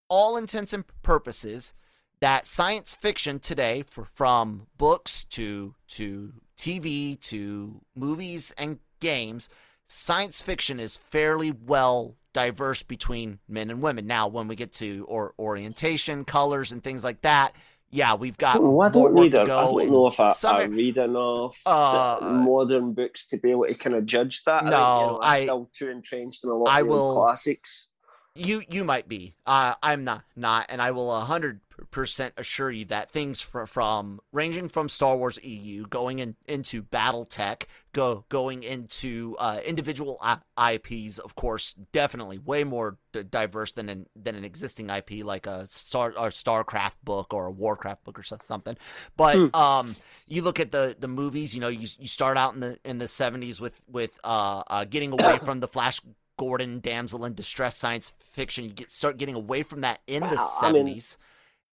all intents and purposes, that science fiction today, for, from books to to TV to movies and games, science fiction is fairly well diverse between men and women. Now, when we get to or orientation, colors, and things like that, yeah, we've got Oh, I more don't work need to a, I go. don't know if I, some I read enough Uh, modern books to be able to kind of judge that. I think, No, you know, I'm I- still too entrenched in a lot I of will- classics. you you might be. Uh, I'm not not, and I will a hundred percent assure you that things from, from ranging from Star Wars EU, going in, into BattleTech, go going into uh, individual I- IPs, of course, definitely way more d- diverse than an than an existing IP like a Star or Starcraft book or a Warcraft book or something. But Hmm. um, you look at the the movies. You know, you you start out in the in the 70s with with uh, uh getting away from the Flash Gordon damsel in distress science fiction. You get start getting away from that in the Well, I mean,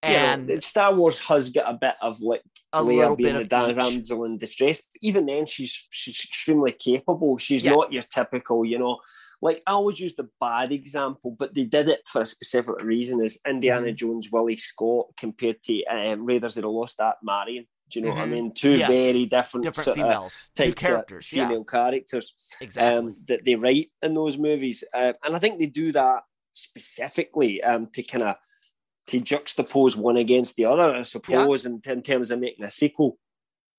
You know, Star Wars has got a bit of like a Leia little being bit the damsel in distress. Even then, she's she's extremely capable. She's Yeah. not your typical, you know. Like I always use the bad example, but they did it for a specific reason. Is Indiana Mm-hmm. Jones, Willie Scott compared to um, Raiders of the Lost Ark, Marion? Do you know what I Mhm. mean? Two Yes. very different, different females, two types of characters, female yeah, characters exactly. um, that they write in those movies, uh, and I think they do that specifically um, to kind of to juxtapose one against the other, I suppose, in, in terms of making a sequel.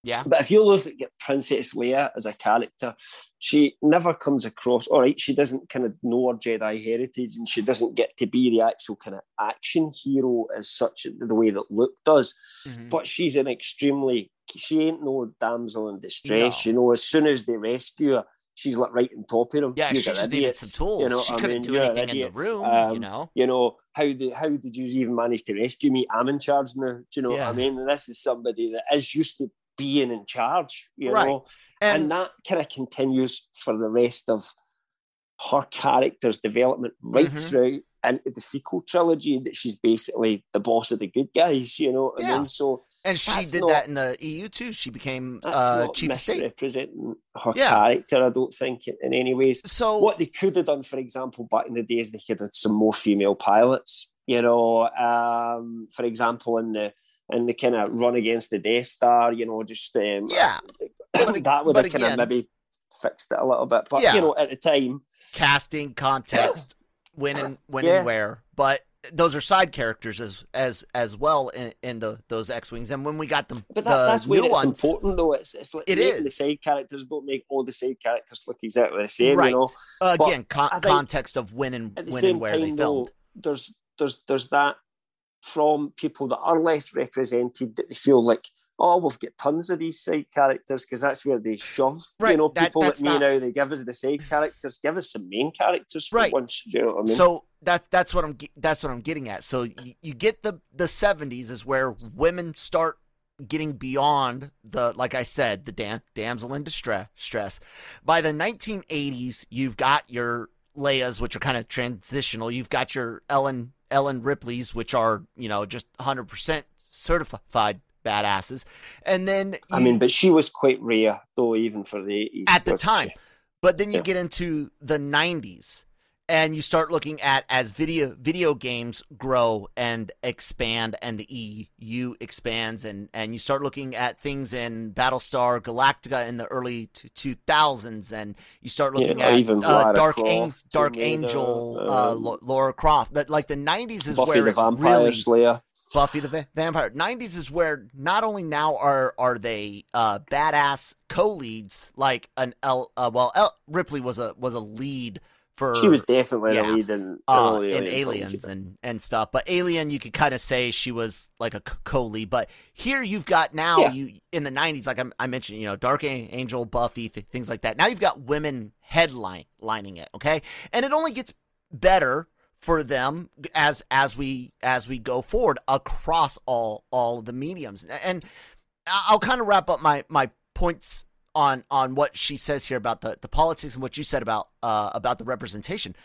yeah, But if you look at Princess Leia as a character, she never comes across. All right, she doesn't kind of know her Jedi heritage, and she doesn't get to be the actual kind of action hero as such the way that Luke does. Mhm. But she's an extremely she ain't no damsel in distress. No. You know, as soon as they rescue her, she's like right on top of them. Yeah, You she just needed some tools. You know, she what I couldn't mean? do You're anything in idiots. the room, you Um, know. You know how did how did you even manage to rescue me? I'm in charge now. Do you know what I mean? And this is somebody that is used to being in charge. You Right. know, and, And, that kind of continues for the rest of her character's development right Mhm. through into the sequel trilogy. That she's basically the boss of the good guys. You know what I Yeah. mean? So and she that's did not- that in the EU too. She became uh, chief of state. misrepresenting her Yeah. character. I don't think in, in any ways. So What they could have done, for example, back in the days, they could have had some more female pilots. You know, um, for example, in the in the kind of run against the Death Star, you know, just um, yeah, But- that would have kind of maybe fixed it a little bit. But Yeah. you know, at the time, casting, context, when and when Yeah. and where. But those are side characters as as as well in, in the those X wings. And when we got them, but the that's where it's ones, important, though. It's it's like It making the is. side characters don't make all the side characters look exactly the same. right? You know, Uh, again, con- context of when and when and where time, they though, filmed. there's there's there's that from people that are less represented that they feel like, oh, we've got tons of these side characters because that's where they shove. Right, You know, that- people that me not- now they give us the side characters, give us some main characters for Right. once. You know what I mean? So that that's what I'm that's what I'm getting at. So you, you get the the 70s is where women start getting beyond the like I said the dam- damsel in distress stress. By the 1980s, you've got your Leia's, which are kind of transitional. You've got your Ellen Ellen Ripley's, which are you know just 100 percent certified badasses, and then I mean, but she was quite rare though, even for the 80s. at the time. she? But then you Yeah. get into the 90s and you start looking at as video video games grow and expand and the EU expands and and you start looking at things in Battlestar Galactica in the early 2000s and you start looking Yeah, at even uh, Dark Croft, An- Dark Angel uh, um, Laura Croft that like the 90s is Buffy where the Vampire really Slayer. Buffy the Va- Vampire. 90s is where not only now are are they uh, badass co-leads like an El uh, well El- Ripley was a was a lead for She was definitely yeah, the lead in, uh, in Alien Aliens films. and and stuff. But Alien you could kind of say she was like a co-lead, but here you've got now Yeah. you in the 90s like I, I mentioned, you know, Dark Angel, Buffy, th- things like that. Now you've got women headline lining it, okay? And it only gets better for them as as we as we go forward across all all the mediums. And i'll kind of wrap up my my points on on what she says here about the the politics and what you said about uh about the representation.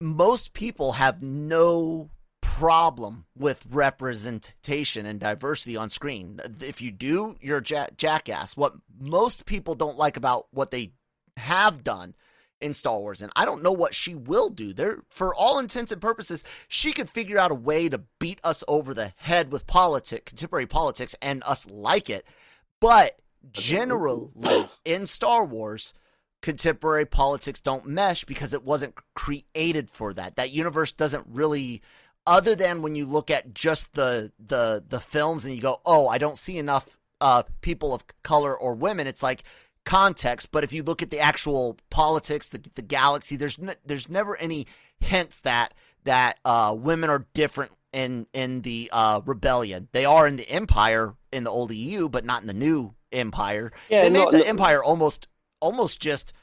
Most people have no problem with representation and diversity on screen. If you do you're a jackass. What most people don't like about what they have done in Star Wars, and I don't know what she will do. There, for all intents and purposes, she could figure out a way to beat us over the head with politics, contemporary politics, and us like it. But generally, in Star Wars, contemporary politics don't mesh because it wasn't created for that. That universe doesn't really, other than when you look at just the the the films and you go, oh, I don't see enough uh, people of color or women. It's like context, but if you look at the actual politics, the, the galaxy, there's n- there's never any hints that that uh, women are different in in the uh, rebellion. They are in the Empire in the old EU, but not in the new Empire. Yeah, they made the Empire almost almost just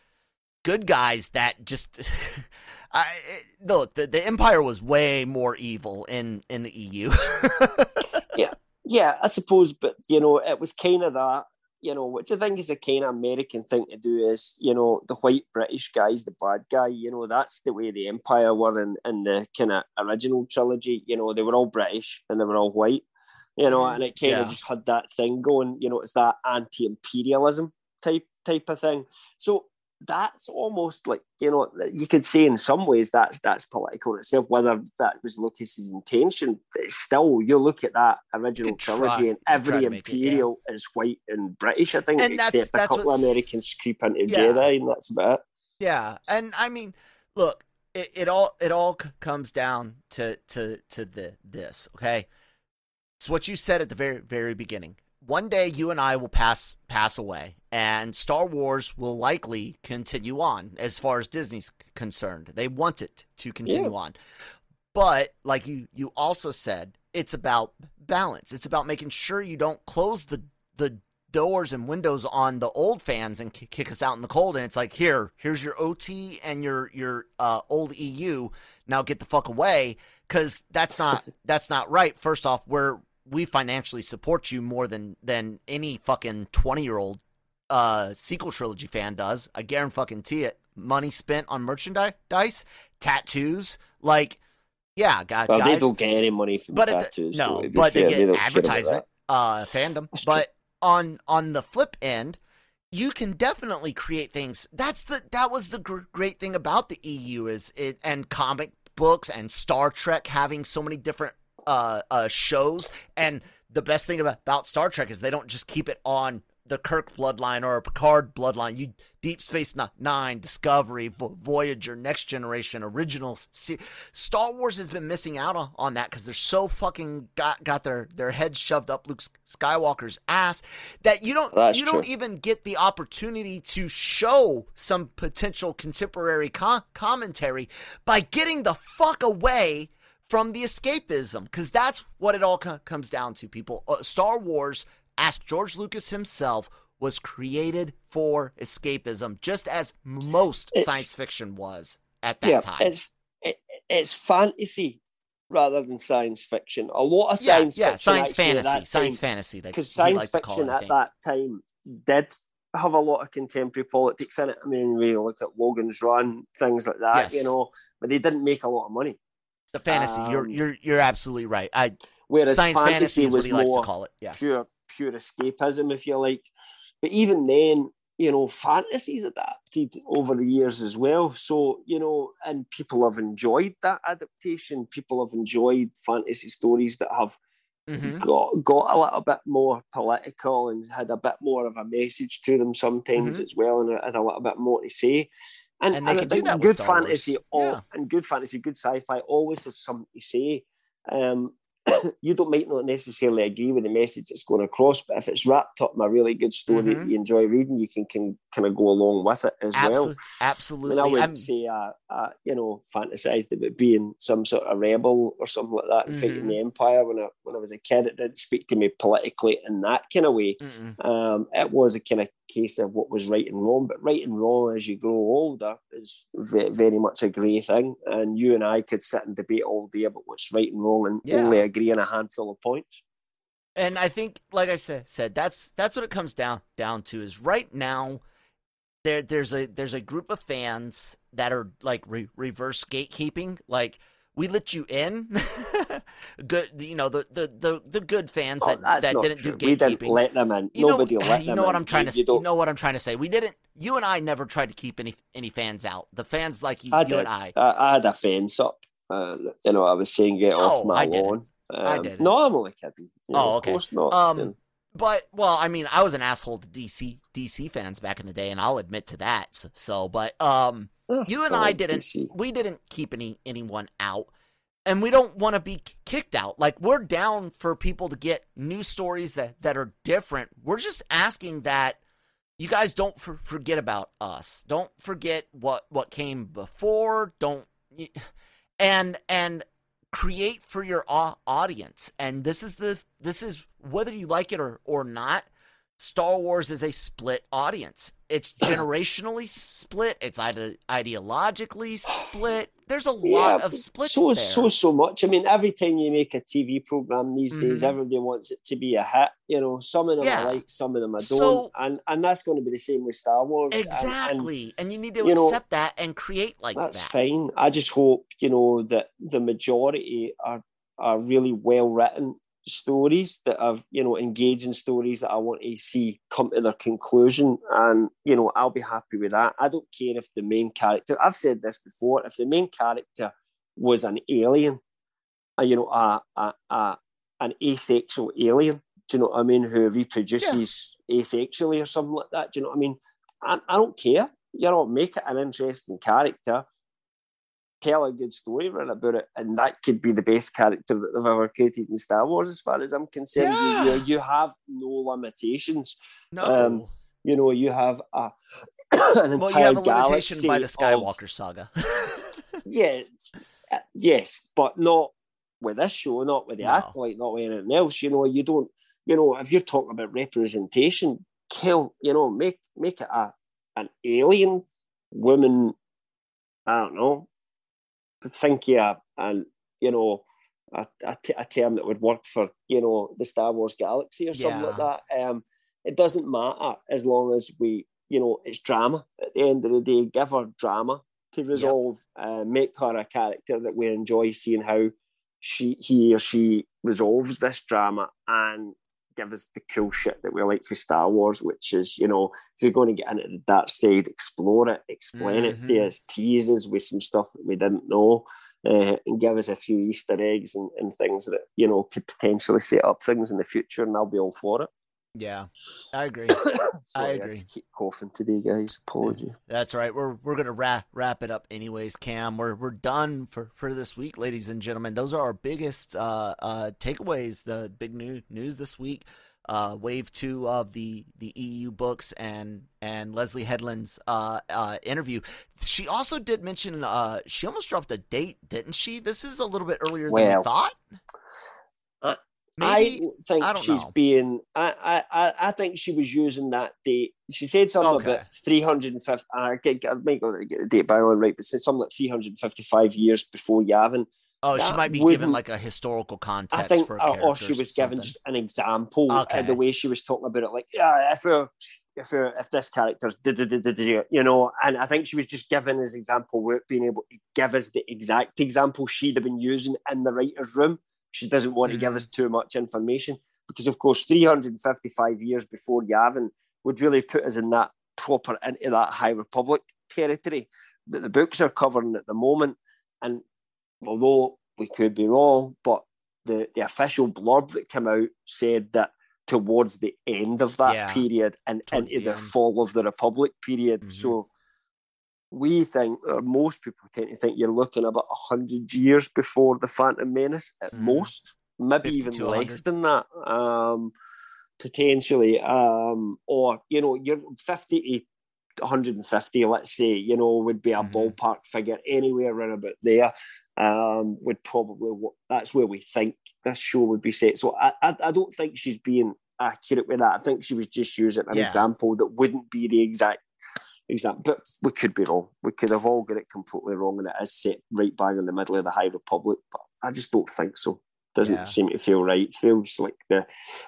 good guys that just. I, look, the, the Empire was way more evil in in the EU. Yeah, I suppose, but you know, it was kind of that. You know, which I think is a kind of American thing to do is, you know, the white British guy's the bad guy. You know, that's the way the Empire were in, in the kind of original trilogy. You know, they were all British and they were all white. You know, mm-hmm. and it kind of Yeah. just had that thing going. You know, it's that anti-imperialism type type of thing. So that's almost like you know you could say in some ways that's that's political itself whether that was lucas's intention it's still you look at that original could try- trilogy and every make it, yeah. imperial is white and british i think And except that's a couple of americans creep into Yeah. jedi and that's about it Yeah, and I mean, look, it, it all it all comes down to to to the this. Okay, it's what you said at the very very beginning. One day, you and I will pass pass away, and Star Wars will likely continue on as far as Disney's concerned. They want it to continue on, but like you you also said, it's about balance. It's about making sure you don't close the the doors and windows on the old fans and k- kick us out in the cold. And it's like, here, here's your OT and your your uh, old EU. Now get the fuck away, because that's not that's not right. First off, we're we financially support you more than than any fucking twenty year old uh sequel trilogy fan does. I guarantee it. Money spent on merchandise, tattoos, like yeah, God, Well, they don't get any money from but at the- tattoos. no, so but fair, they they get about advertisement, uh, fandom. That's true. But on on the flip end, you can definitely create things. That's the that was the gr- great thing about the EU is it and comic books and Star Trek having so many different uh, uh shows. And the best thing about, Star Trek is they don't just keep it on the Kirk bloodline or a Picard bloodline. You Deep Space Nine, Discovery, Vo- Voyager, Next Generation, Originals. Se- Star Wars has been missing out on, on that because they're so fucking got got their their heads shoved up Luke Skywalker's ass that you don't That's you don't even get the opportunity to show some potential contemporary co- commentary by getting the fuck away from the escapism because that's what it all co- comes down to people uh, star wars ask george lucas himself was created for escapism just as most It's- science fiction was at that yeah, time it's it, it's fantasy rather than science fiction. A lot of yeah, science yeah, fiction, science fantasy, science time, fantasy. Because science fiction it, at that time did have a lot of contemporary politics in it. I mean, we look at Logan's Run, things like that, you know, but they didn't make a lot of money. The fantasy. you're um, you're you're absolutely right. I Whereas science fantasy, fantasy is what was he likes more to call it. Yeah. pure pure escapism, if you like. But even then, you know, fantasies adapted over the years as well. So, you know, and people have enjoyed that adaptation. People have enjoyed fantasy stories that have hmm got got a little bit more political and had a bit more of a message to them sometimes Mhm. as well, and had a little bit more to say. And, And they and can do that good fantasy, all, Yeah. and good fantasy, good sci-fi always has something to say. Um, you don't might not necessarily agree with the message it's going across, but if it's wrapped up in a really good story Mhm. that you enjoy reading, you can, can kind of go along with it as well. Absolutely. I mean, I wouldn't I'm- say, uh, uh, you know, fantasized about being some sort of rebel or something like that and fighting the empire. When I when I was a kid, it didn't speak to me politically in that kind of way. Um, it was a kind of case of what was right and wrong. But right and wrong as you grow older is very much a grey thing. And you and I could sit and debate all day about what's right and wrong and Yeah. only agree on a handful of points. and I think, like I said, said that's that's what it comes down down to. Is right now there there's a there's a group of fans that are like re- reverse gatekeeping. Like we let you in, good. You know the the the, the good fans Oh, that that didn't true. do We didn't let them in. You Nobody know, let you know what in. I'm trying You- to you you know what I'm trying to say. We didn't. You and I never tried to keep any any fans out. The fans like you, I you did. and I. I, I had a fence up. Uh, you know, I was saying get Oh, off my I lawn. I Um, didn't. No, I'm only kidding. You Oh, know, okay. Of course not. Um, know. But well, I mean, I was an asshole to DC DC fans back in the day, and I'll admit to that. So but um, You and I didn't. DC. We didn't keep any anyone out, and we don't want to be kicked out. Like we're down for people to get new stories that that are different. We're just asking that you guys don't for, forget about us. Don't forget what what came before. Don't and and create for your audience. And this is the this is whether you like it or or not. Star Wars is a split audience. It's generationally split. It's ide- ideologically split. There's a lot of split. so there. so so much. I mean, every time you make a TV program these days, Mhm. everybody wants it to be a hit. You know, some of them Yeah. I like, some of them I don't, So- and and that's going to be the same with Star Wars. And- and exactly, and, you need to you know, accept that and create like that's that. fine. I just hope you know that the majority are are really well written stories that I've, you know engaging stories that I want to see come to their conclusion, and you know I'll be happy with that. I don't care if the main character. I've said this before. If the main character was an alien, uh, you know, a, a, a an asexual alien. Do you know what I mean? Who reproduces asexually or something like that. Do you know what I mean? I, I don't care. You know, make it an interesting character. Tell a good story around about it, and that could be the best character that they've ever created in Star Wars, as far as I'm concerned. You- Yeah. You, you have no limitations. No, um, You know, you have a an entire well, you have a limitation by the galaxy of- Skywalker saga. yeah, uh, yes, but not with this show, not with the No. acolyte, not with anything else. You know, you don't you know, if you're talking about representation, kill, you know, make make it a an alien woman. I don't know. Think yeah, and you know, a, a, t- a term that would work for you know the Star Wars galaxy or something yeah. like that. Um, it doesn't matter as long as we, you know, it's drama. At the end of the day, give her drama to resolve, yep. uh, make her a character that we enjoy seeing how she, he or she resolves this drama, and give us the cool shit that we like for Star Wars, which is, you know, if you're going to get into the dark side, explore it, explain mm-hmm. it to mm-hmm. us, tease us with some stuff that we didn't know, uh, and give us a few Easter eggs and, and things that, you know, could potentially set up things in the future, and I'll be all for it. Yeah, I agree. I agree. I keep coughing today, guys. Apology. That's right. We're we're gonna wrap wrap it up anyways, Cam. We're we're done for for this week, ladies and gentlemen. Those are our biggest uh, uh, takeaways. The big new news this week. Uh, wave two of the the EU books and and Leslie Headland's uh, uh, interview. She also did mention uh, she almost dropped a date, didn't she? This is a little bit earlier well, than we thought. Maybe, I think I she's know. being. I, I I think she was using that date. She said something okay. about three hundred and fifty. I get I might get the date by on right, but said something like three hundred and fifty-five years before Yavin. Oh, that she might be given like a historical context. I think, or, or she was given just an example. Okay. the way she was talking about it, like, yeah, if we're, if we're, if this character's, you know, and I think she was just given as example being able to give us the exact example she'd have been using in the writer's room she doesn't want mm-hmm. to give mm. us too much information because, of course, 355 years before Yavin would really put us in that proper into that High Republic territory that the books are covering at the moment. And although we could be wrong, but the, the official blurb that came out said that towards the end of that yeah, period and into the, the fall of the Republic period. Mm-hmm. So we think, or most people tend to think, you're looking about hundred years before the Phantom Menace at mm. most, maybe even less than that, um, potentially. Um, or you know, you're fifty to 150, let's say, you know, would be a mm-hmm. ballpark figure anywhere around about there. Um, would probably that's where we think this show would be set. So I, I, I don't think she's being accurate with that. I think she was just using an yeah. example that wouldn't be the exact example. But we could be wrong. We could have all got it completely wrong, and it is set right bang in the middle of the High Republic. But I just don't think so. Doesn't yeah. seem to feel right. It feels like the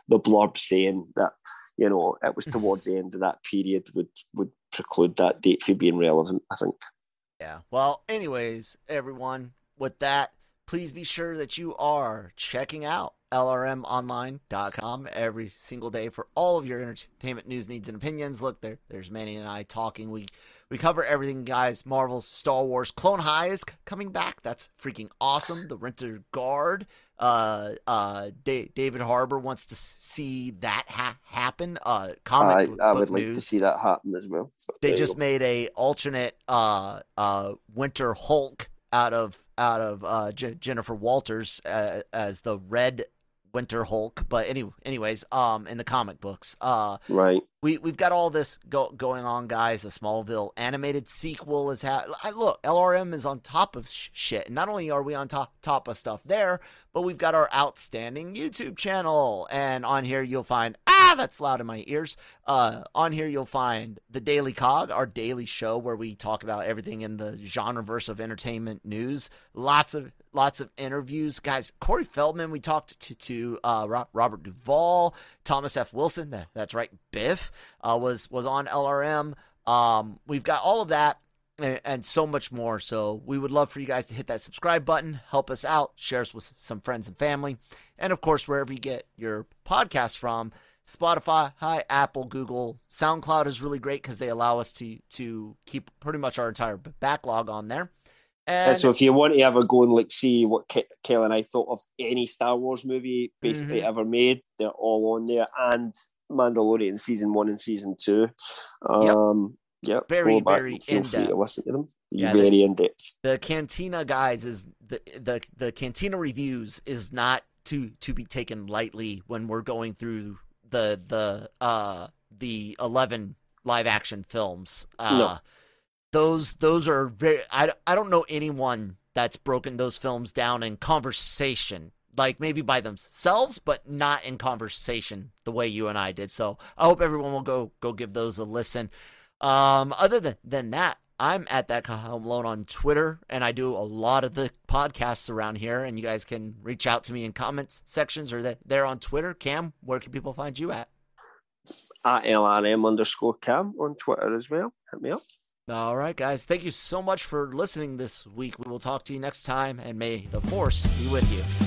the blurb saying that you know it was towards the end of that period would would preclude that date from being relevant. I think. Yeah. Well, anyways, everyone, with that, please be sure that you are checking out lrmonline.com every single day for all of your entertainment news needs and opinions. Look, there, there's Manny and I talking. We we cover everything, guys. Marvel's Star Wars Clone High is coming back. That's freaking awesome. The Winter Guard. Uh, uh, D- David Harbour wants to see that ha- happen. Uh, comic I, I would like to see that happen as well. They just made a alternate uh uh Winter Hulk out of out of uh, J- Jennifer Walters uh, as the Red Winter Hulk, but any, anyways, um, in the comic books, uh, right. We we've got all this go, going on, guys. The Smallville animated sequel is ha- I, look. LRM is on top of sh- shit. And not only are we on top top of stuff there, but we've got our outstanding YouTube channel, and on here you'll find ah, that's loud in my ears. Uh, on here you'll find the Daily Cog, our daily show where we talk about everything in the genreverse of entertainment news. Lots of lots of interviews, guys. Corey Feldman, we talked to to uh, Robert Duvall, Thomas F. Wilson. That, that's right, Biff uh, was was on LRM. Um, we've got all of that and, and, so much more. So we would love for you guys to hit that subscribe button, help us out, share us with some friends and family, and of course wherever you get your podcast from. Spotify, hi, Apple, Google, SoundCloud is really great because they allow us to to keep pretty much our entire backlog on there. And so if you want to ever go and like see what Ke- Kelly and I thought of any Star Wars movie basically mm-hmm. ever made, they're all on there. And Mandalorian season one and season two. Um, yep. Yep. Very, very in depth. listen to them. Yeah, very the, in depth. The Cantina guys is the the the Cantina reviews is not to to be taken lightly when we're going through the the uh the eleven live action films. Uh, no those those are very I, I don't know anyone that's broken those films down in conversation like maybe by themselves, but not in conversation the way you and I did. So I hope everyone will go go give those a listen. Um, other than than that, I'm at that Kyle Malone on Twitter, and I do a lot of the podcasts around here. And you guys can reach out to me in comments sections or there on Twitter. Cam, where can people find you at? At LRM underscore Cam on Twitter as well. Hit me up. All right, guys. Thank you so much for listening this week. We will talk to you next time, and may the force be with you.